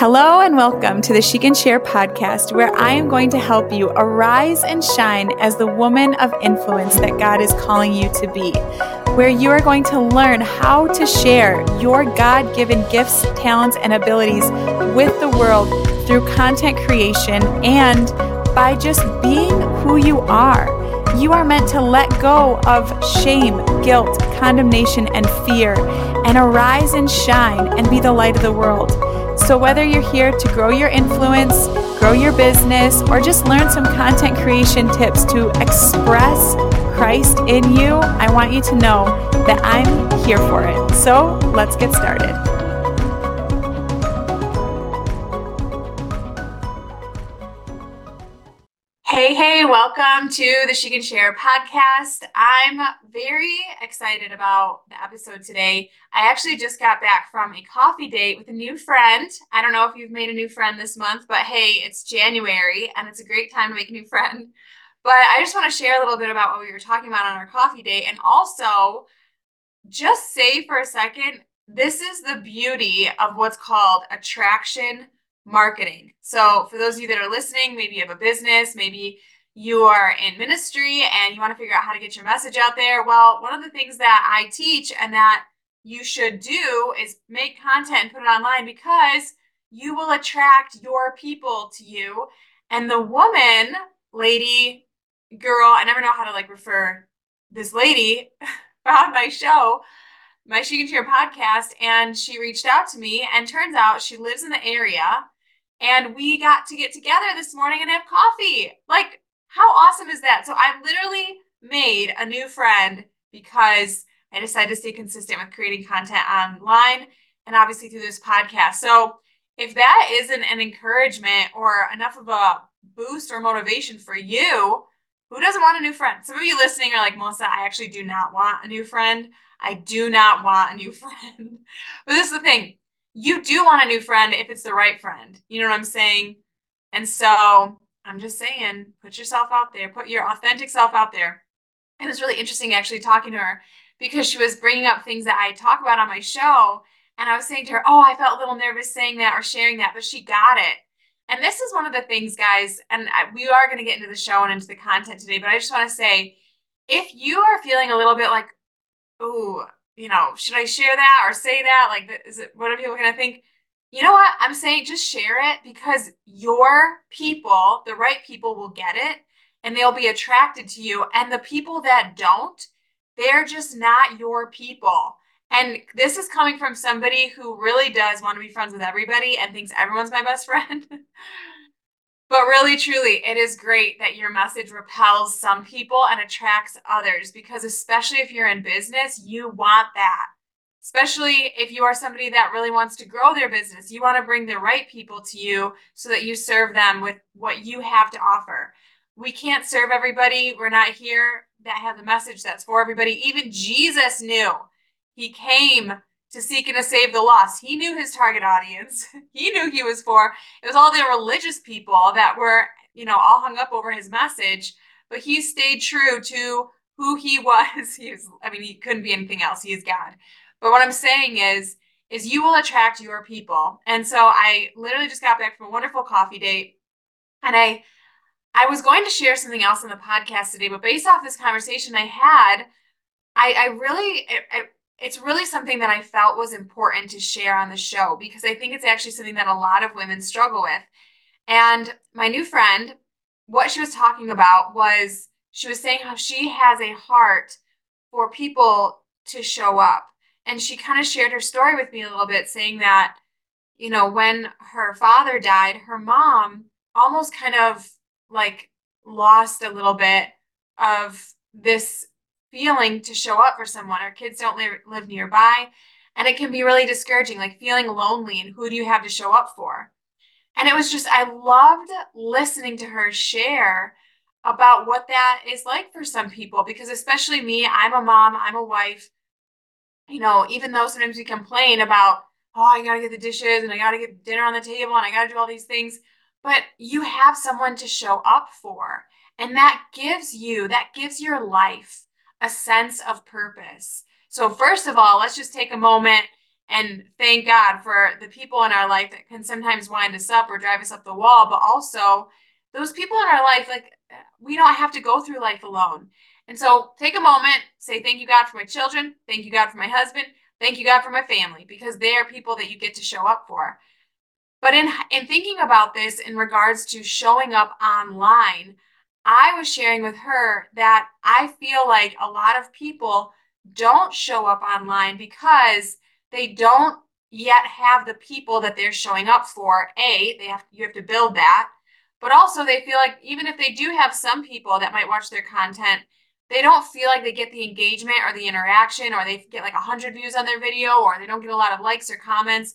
Hello and welcome to the She Can Share podcast, where I am going to help you arise and shine as the woman of influence that God is calling you to be. Where you are going to learn how to share your God given gifts, talents, and abilities with the world through content creation and by just being who you are. You are meant to let go of shame, guilt, condemnation, and fear, and arise and shine and be the light of the world. So, whether you're here to grow your influence, grow your business, or just learn some content creation tips to express Christ in you, I want you to know that I'm here for it. So, let's get started. Welcome to the She Can Share podcast. I'm very excited about the episode today. I actually just got back from a coffee date with a new friend. I don't know if you've made a new friend this month, but hey, it's January and it's a great time to make a new friend. But I just want to share a little bit about what we were talking about on our coffee date and also just say for a second this is the beauty of what's called attraction marketing. So, for those of you that are listening, maybe you have a business, maybe you are in ministry and you want to figure out how to get your message out there. Well, one of the things that I teach and that you should do is make content and put it online because you will attract your people to you. And the woman, lady, girl, I never know how to like refer this lady found my show, my She Can Share podcast, and she reached out to me. And turns out she lives in the area and we got to get together this morning and have coffee. Like, how awesome is that? So I literally made a new friend because I decided to stay consistent with creating content online and obviously through this podcast. So if that isn't an encouragement or enough of a boost or motivation for you, who doesn't want a new friend? Some of you listening are like, Melissa, I actually do not want a new friend. I do not want a new friend. but this is the thing you do want a new friend if it's the right friend. You know what I'm saying? And so I'm just saying, put yourself out there, put your authentic self out there. It was really interesting actually talking to her because she was bringing up things that I talk about on my show. And I was saying to her, Oh, I felt a little nervous saying that or sharing that, but she got it. And this is one of the things, guys, and we are going to get into the show and into the content today, but I just want to say if you are feeling a little bit like, Oh, you know, should I share that or say that? Like, is it what are people going to think? You know what? I'm saying just share it because your people, the right people, will get it and they'll be attracted to you. And the people that don't, they're just not your people. And this is coming from somebody who really does want to be friends with everybody and thinks everyone's my best friend. But really, truly, it is great that your message repels some people and attracts others because, especially if you're in business, you want that. Especially if you are somebody that really wants to grow their business, you want to bring the right people to you so that you serve them with what you have to offer. We can't serve everybody. We're not here that have the message that's for everybody. Even Jesus knew he came to seek and to save the lost. He knew his target audience. he knew he was for. It was all the religious people that were, you know, all hung up over his message. But he stayed true to who he was. He was, I mean, he couldn't be anything else. He is God. But what I'm saying is, is you will attract your people. And so I literally just got back from a wonderful coffee date. And I I was going to share something else on the podcast today, but based off this conversation I had, I, I really it, it it's really something that I felt was important to share on the show because I think it's actually something that a lot of women struggle with. And my new friend, what she was talking about was she was saying how she has a heart for people to show up. And she kind of shared her story with me a little bit, saying that, you know, when her father died, her mom almost kind of like lost a little bit of this feeling to show up for someone. Our kids don't live, live nearby. And it can be really discouraging, like feeling lonely and who do you have to show up for? And it was just, I loved listening to her share about what that is like for some people, because especially me, I'm a mom, I'm a wife. You know, even though sometimes we complain about, oh, I got to get the dishes and I got to get dinner on the table and I got to do all these things, but you have someone to show up for. And that gives you, that gives your life a sense of purpose. So, first of all, let's just take a moment and thank God for the people in our life that can sometimes wind us up or drive us up the wall, but also those people in our life, like we don't have to go through life alone. And so take a moment, say, Thank you, God, for my children. Thank you, God, for my husband. Thank you, God, for my family, because they are people that you get to show up for. But in, in thinking about this in regards to showing up online, I was sharing with her that I feel like a lot of people don't show up online because they don't yet have the people that they're showing up for. A, they have you have to build that. But also they feel like even if they do have some people that might watch their content, they don't feel like they get the engagement or the interaction or they get like 100 views on their video or they don't get a lot of likes or comments.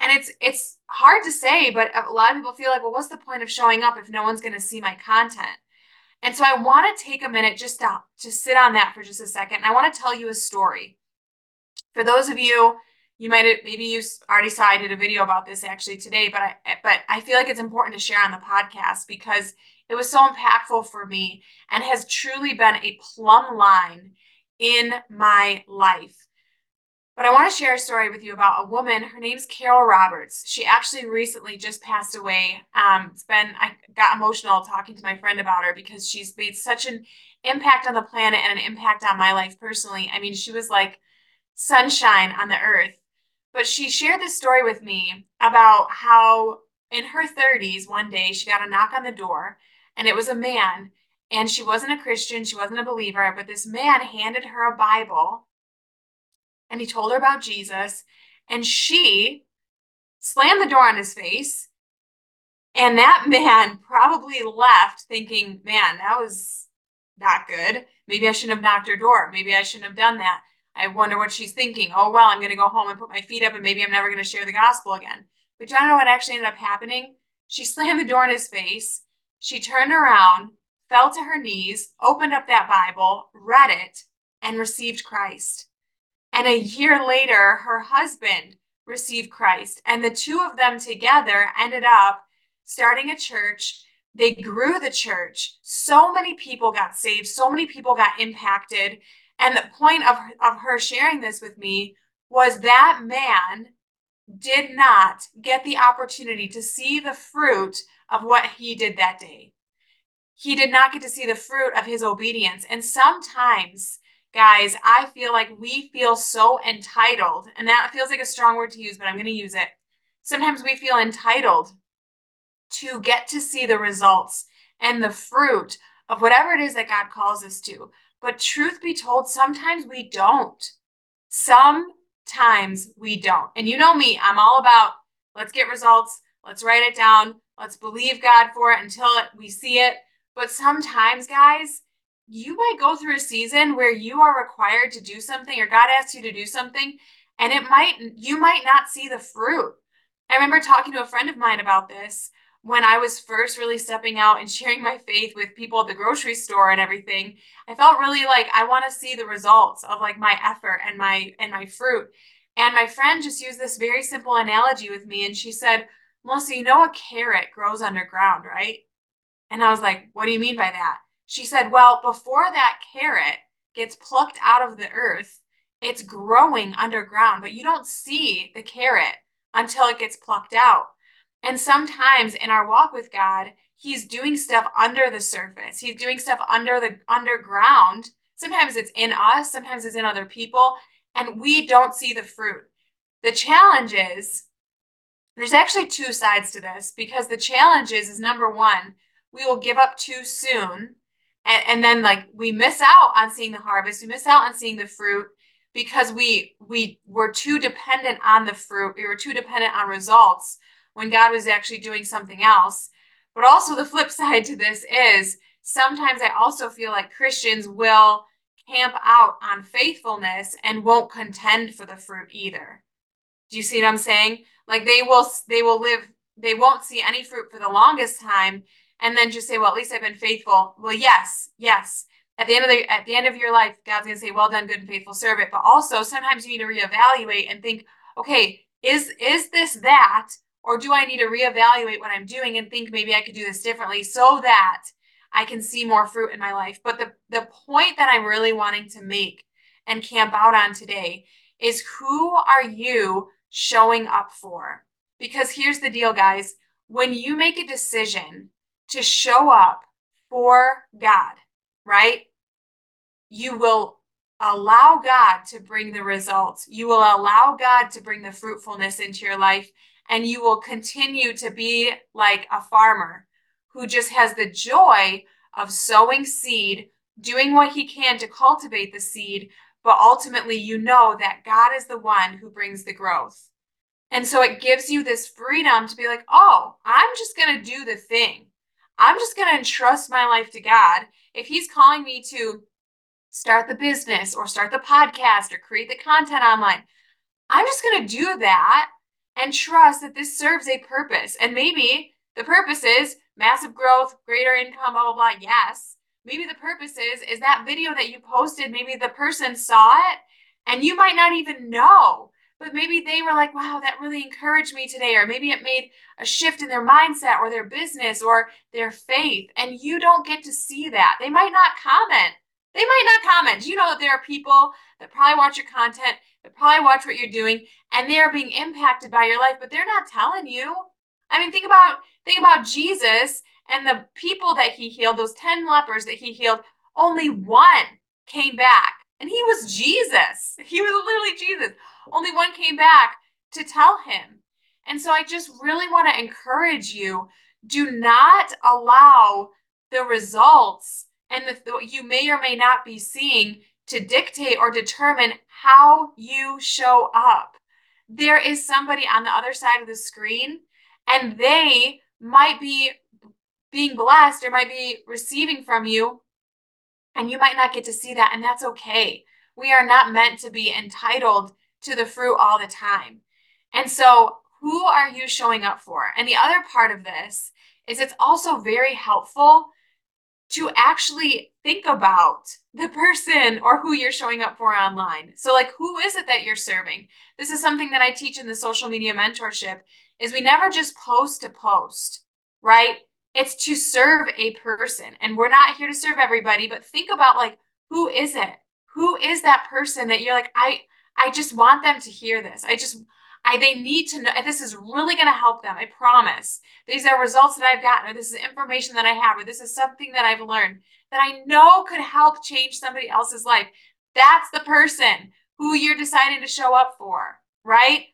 And it's it's hard to say but a lot of people feel like well what's the point of showing up if no one's going to see my content? And so i want to take a minute just to, to sit on that for just a second. And i want to tell you a story. For those of you you might have maybe you already saw i did a video about this actually today but i but i feel like it's important to share on the podcast because it was so impactful for me and has truly been a plumb line in my life. But I want to share a story with you about a woman. Her name's Carol Roberts. She actually recently just passed away. Um, it's been, I got emotional talking to my friend about her because she's made such an impact on the planet and an impact on my life personally. I mean, she was like sunshine on the earth. But she shared this story with me about how in her 30s, one day she got a knock on the door and it was a man and she wasn't a Christian, she wasn't a believer, but this man handed her a Bible and he told her about Jesus and she slammed the door on his face and that man probably left thinking, man, that was not good. Maybe I shouldn't have knocked her door. Maybe I shouldn't have done that. I wonder what she's thinking. Oh, well, I'm going to go home and put my feet up and maybe I'm never going to share the gospel again. But you know what actually ended up happening? She slammed the door in his face she turned around, fell to her knees, opened up that Bible, read it, and received Christ. And a year later, her husband received Christ. And the two of them together ended up starting a church. They grew the church. So many people got saved. So many people got impacted. And the point of, of her sharing this with me was that man did not get the opportunity to see the fruit of what he did that day. He did not get to see the fruit of his obedience. And sometimes, guys, I feel like we feel so entitled, and that feels like a strong word to use, but I'm going to use it. Sometimes we feel entitled to get to see the results and the fruit of whatever it is that God calls us to. But truth be told, sometimes we don't. Sometimes we don't. And you know me, I'm all about let's get results, let's write it down, Let's believe God for it until we see it. But sometimes, guys, you might go through a season where you are required to do something or God asks you to do something and it might you might not see the fruit. I remember talking to a friend of mine about this when I was first really stepping out and sharing my faith with people at the grocery store and everything. I felt really like I want to see the results of like my effort and my and my fruit. And my friend just used this very simple analogy with me and she said, Melissa, you know a carrot grows underground, right? And I was like, What do you mean by that? She said, Well, before that carrot gets plucked out of the earth, it's growing underground, but you don't see the carrot until it gets plucked out. And sometimes in our walk with God, He's doing stuff under the surface. He's doing stuff under the underground. Sometimes it's in us, sometimes it's in other people, and we don't see the fruit. The challenge is there's actually two sides to this because the challenge is, is number one, we will give up too soon. And, and then like we miss out on seeing the harvest, we miss out on seeing the fruit because we we were too dependent on the fruit, we were too dependent on results when God was actually doing something else. But also the flip side to this is sometimes I also feel like Christians will camp out on faithfulness and won't contend for the fruit either. Do you see what I'm saying? Like they will they will live they won't see any fruit for the longest time and then just say, well, at least I've been faithful. Well, yes, yes. At the end of the at the end of your life, God's gonna say, well done, good and faithful servant. But also sometimes you need to reevaluate and think, okay, is is this that? Or do I need to reevaluate what I'm doing and think maybe I could do this differently so that I can see more fruit in my life? But the, the point that I'm really wanting to make and camp out on today is who are you showing up for? Because here's the deal, guys. When you make a decision to show up for God, right? You will allow God to bring the results. You will allow God to bring the fruitfulness into your life, and you will continue to be like a farmer who just has the joy of sowing seed, doing what he can to cultivate the seed, but ultimately you know that God is the one who brings the growth. And so it gives you this freedom to be like, oh, I'm just going to do the thing. I'm just going to entrust my life to God. If He's calling me to start the business or start the podcast or create the content online, I'm just going to do that and trust that this serves a purpose. And maybe the purpose is massive growth, greater income, blah, blah, blah. Yes. Maybe the purpose is, is that video that you posted, maybe the person saw it and you might not even know but maybe they were like, wow, that really encouraged me today. Or maybe it made a shift in their mindset or their business or their faith. And you don't get to see that. They might not comment. They might not comment. You know that there are people that probably watch your content, that probably watch what you're doing, and they are being impacted by your life, but they're not telling you. I mean, think about think about Jesus and the people that he healed, those 10 lepers that he healed, only one came back. And he was Jesus. He was literally Jesus only one came back to tell him. And so I just really want to encourage you do not allow the results and the, you may or may not be seeing to dictate or determine how you show up. There is somebody on the other side of the screen, and they might be being blessed or might be receiving from you, and you might not get to see that, and that's okay. We are not meant to be entitled to the fruit all the time. And so, who are you showing up for? And the other part of this is it's also very helpful to actually think about the person or who you're showing up for online. So like who is it that you're serving? This is something that I teach in the social media mentorship is we never just post to post, right? It's to serve a person. And we're not here to serve everybody, but think about like who is it? Who is that person that you're like I I just want them to hear this. I just, I they need to know. This is really going to help them. I promise. These are results that I've gotten, or this is information that I have, or this is something that I've learned that I know could help change somebody else's life. That's the person who you're deciding to show up for, right?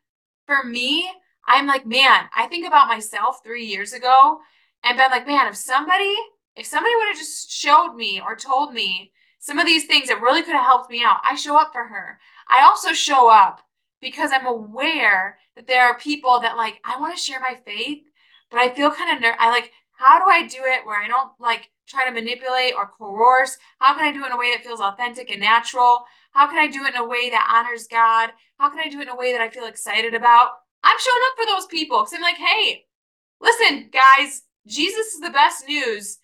For me, I'm like, man, I think about myself three years ago and been like, man, if somebody, if somebody would have just showed me or told me some of these things that really could have helped me out, I show up for her. I also show up because I'm aware that there are people that like, I want to share my faith, but I feel kind of ner- I like, how do I do it where I don't like try to manipulate or coerce? How can I do it in a way that feels authentic and natural? How can I do it in a way that honors God? How can I do it in a way that I feel excited about? I'm showing up for those people because I'm like, hey, listen, guys, Jesus is the best news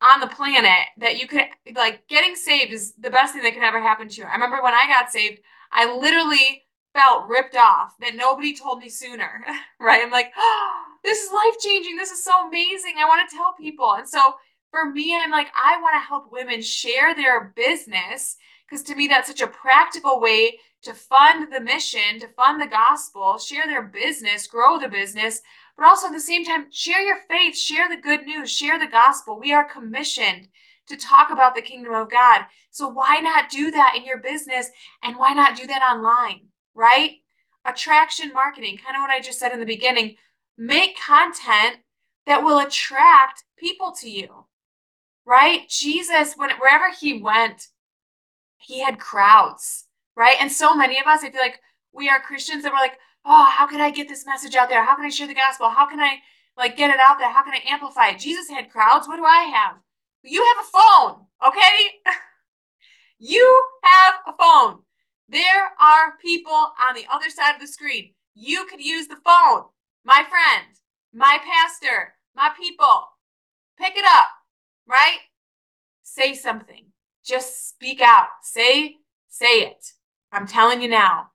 on the planet that you could like getting saved is the best thing that could ever happen to you. I remember when I got saved, I literally felt ripped off that nobody told me sooner, right? I'm like, oh, this is life changing. This is so amazing. I want to tell people. And so for me, I'm like, I want to help women share their business because to me, that's such a practical way to fund the mission, to fund the gospel, share their business, grow the business, but also at the same time, share your faith, share the good news, share the gospel. We are commissioned to talk about the kingdom of God. So why not do that in your business and why not do that online, right? Attraction marketing, kind of what I just said in the beginning. Make content that will attract people to you, right? Jesus, when wherever he went, he had crowds, right? And so many of us, I feel like we are Christians and we're like, oh, how can I get this message out there? How can I share the gospel? How can I like get it out there? How can I amplify it? Jesus had crowds. What do I have? You have a phone, okay? you have a phone. There are people on the other side of the screen. You could use the phone. My friend, my pastor, my people. Pick it up, right? Say something. Just speak out. Say, say it. I'm telling you now.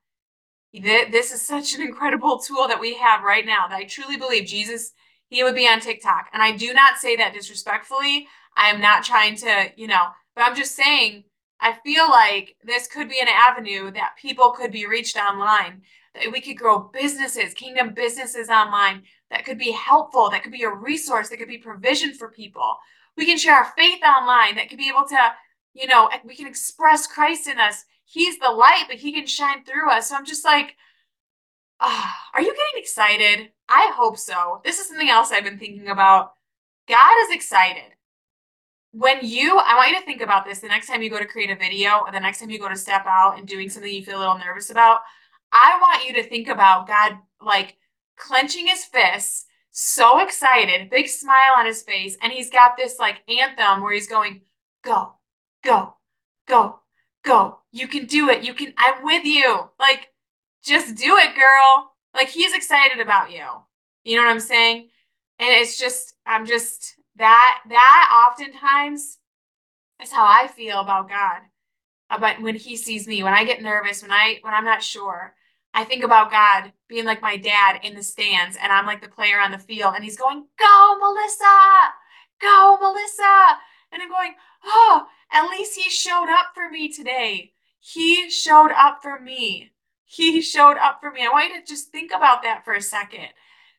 This is such an incredible tool that we have right now that I truly believe Jesus, he would be on TikTok. And I do not say that disrespectfully. I am not trying to, you know, but I'm just saying, I feel like this could be an avenue that people could be reached online, that we could grow businesses, kingdom businesses online that could be helpful, that could be a resource, that could be provision for people. We can share our faith online that could be able to, you know, we can express Christ in us. He's the light, but he can shine through us. So I'm just like, ah, are you getting excited? I hope so. This is something else I've been thinking about. God is excited when you, I want you to think about this the next time you go to create a video or the next time you go to step out and doing something you feel a little nervous about. I want you to think about God like clenching his fists, so excited, big smile on his face, and he's got this like anthem where he's going, Go, go, go, go. You can do it. You can, I'm with you. Like, just do it, girl. Like, he's excited about you. You know what I'm saying? And it's just, I'm just, that that oftentimes is how I feel about God. Uh, about when he sees me, when I get nervous, when I when I'm not sure, I think about God being like my dad in the stands and I'm like the player on the field and he's going, "Go, Melissa! Go, Melissa!" And I'm going, "Oh, at least he showed up for me today. He showed up for me. He showed up for me." I want you to just think about that for a second.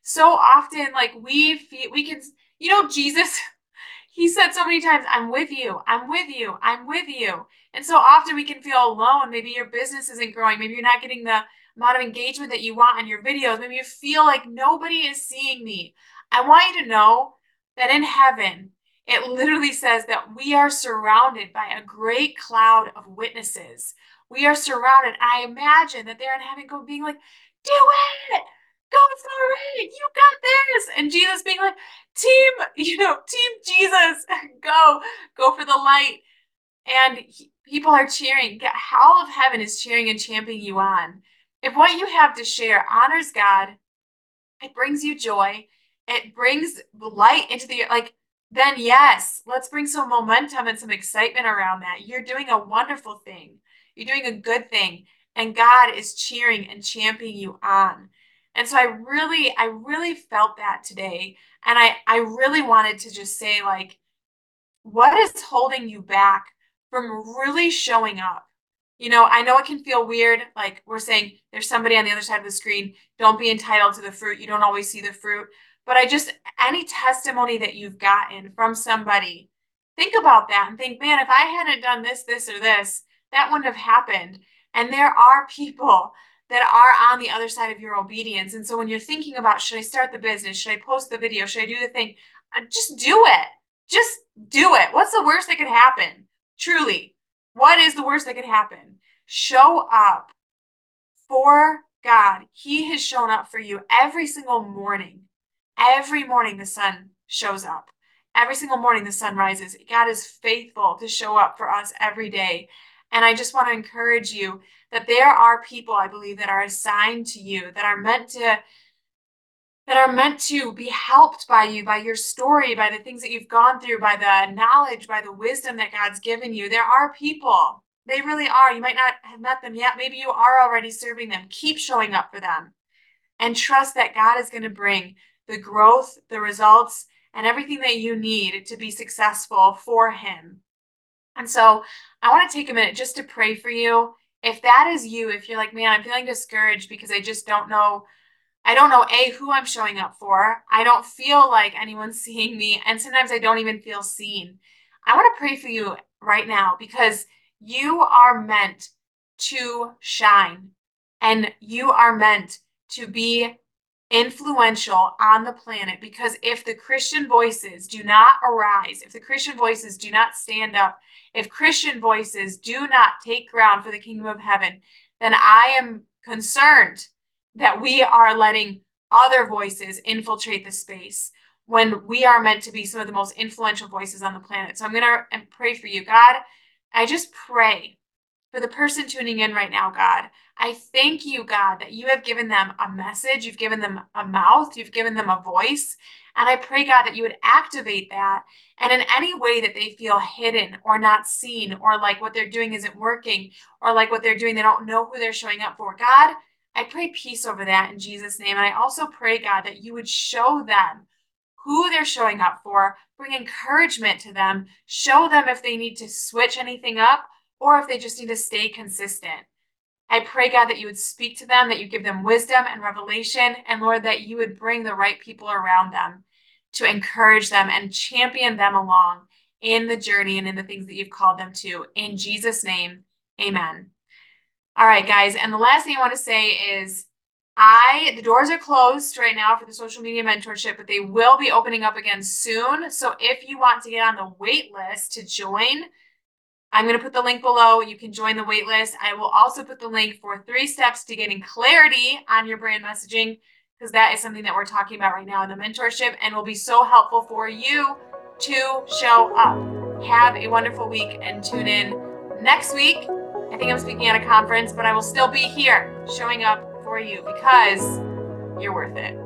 So often like we feel we can you know, Jesus, he said so many times, I'm with you, I'm with you, I'm with you. And so often we can feel alone. Maybe your business isn't growing. Maybe you're not getting the amount of engagement that you want on your videos. Maybe you feel like nobody is seeing me. I want you to know that in heaven, it literally says that we are surrounded by a great cloud of witnesses. We are surrounded. I imagine that they're in heaven going, being like, do it, go for it. You got this. And Jesus being like, team, you know, team Jesus, go, go for the light. And he, people are cheering. All of heaven is cheering and championing you on. If what you have to share honors God, it brings you joy, it brings light into the, like, then yes, let's bring some momentum and some excitement around that. You're doing a wonderful thing. You're doing a good thing. And God is cheering and championing you on. And so I really, I really felt that today. And I, I really wanted to just say, like, what is holding you back from really showing up? You know, I know it can feel weird. Like we're saying, there's somebody on the other side of the screen. Don't be entitled to the fruit. You don't always see the fruit. But I just, any testimony that you've gotten from somebody, think about that and think, man, if I hadn't done this, this, or this, that wouldn't have happened. And there are people that are on the other side of your obedience. And so when you're thinking about, should I start the business? Should I post the video? Should I do the thing? Uh, just do it. Just do it. What's the worst that could happen? Truly, what is the worst that could happen? Show up for God. He has shown up for you every single morning. Every morning the sun shows up. Every single morning the sun rises. God is faithful to show up for us every day. And I just want to encourage you that there are people, I believe, that are assigned to you, that are meant to that are meant to be helped by you, by your story, by the things that you've gone through, by the knowledge, by the wisdom that God's given you. There are people. They really are. You might not have met them yet. Maybe you are already serving them. Keep showing up for them and trust that God is going to bring the growth, the results, and everything that you need to be successful for Him. And so I want to take a minute just to pray for you. If that is you, if you're like, man, I'm feeling discouraged because I just don't know, I don't know A, who I'm showing up for. I don't feel like anyone's seeing me. And sometimes I don't even feel seen. I want to pray for you right now because you are meant to shine and you are meant to be influential on the planet because if the Christian voices do not arise, if the Christian voices do not stand up, if Christian voices do not take ground for the kingdom of heaven, then I am concerned that we are letting other voices infiltrate the space when we are meant to be some of the most influential voices on the planet. So I'm going to pray for you. God, I just pray for the person tuning in right now, God. I thank you, God, that you have given them a message, you've given them a mouth, you've given them a voice. And I pray, God, that you would activate that. And in any way that they feel hidden or not seen, or like what they're doing isn't working, or like what they're doing, they don't know who they're showing up for, God, I pray peace over that in Jesus' name. And I also pray, God, that you would show them who they're showing up for, bring encouragement to them, show them if they need to switch anything up or if they just need to stay consistent. I pray, God, that you would speak to them, that you give them wisdom and revelation, and Lord, that you would bring the right people around them to encourage them and champion them along in the journey and in the things that you've called them to. In Jesus' name, amen. All right, guys. And the last thing I want to say is I the doors are closed right now for the social media mentorship, but they will be opening up again soon. So if you want to get on the wait list to join, I'm going to put the link below. You can join the waitlist. I will also put the link for three steps to getting clarity on your brand messaging because that is something that we're talking about right now in the mentorship and will be so helpful for you to show up. Have a wonderful week and tune in next week. I think I'm speaking at a conference, but I will still be here showing up for you because you're worth it.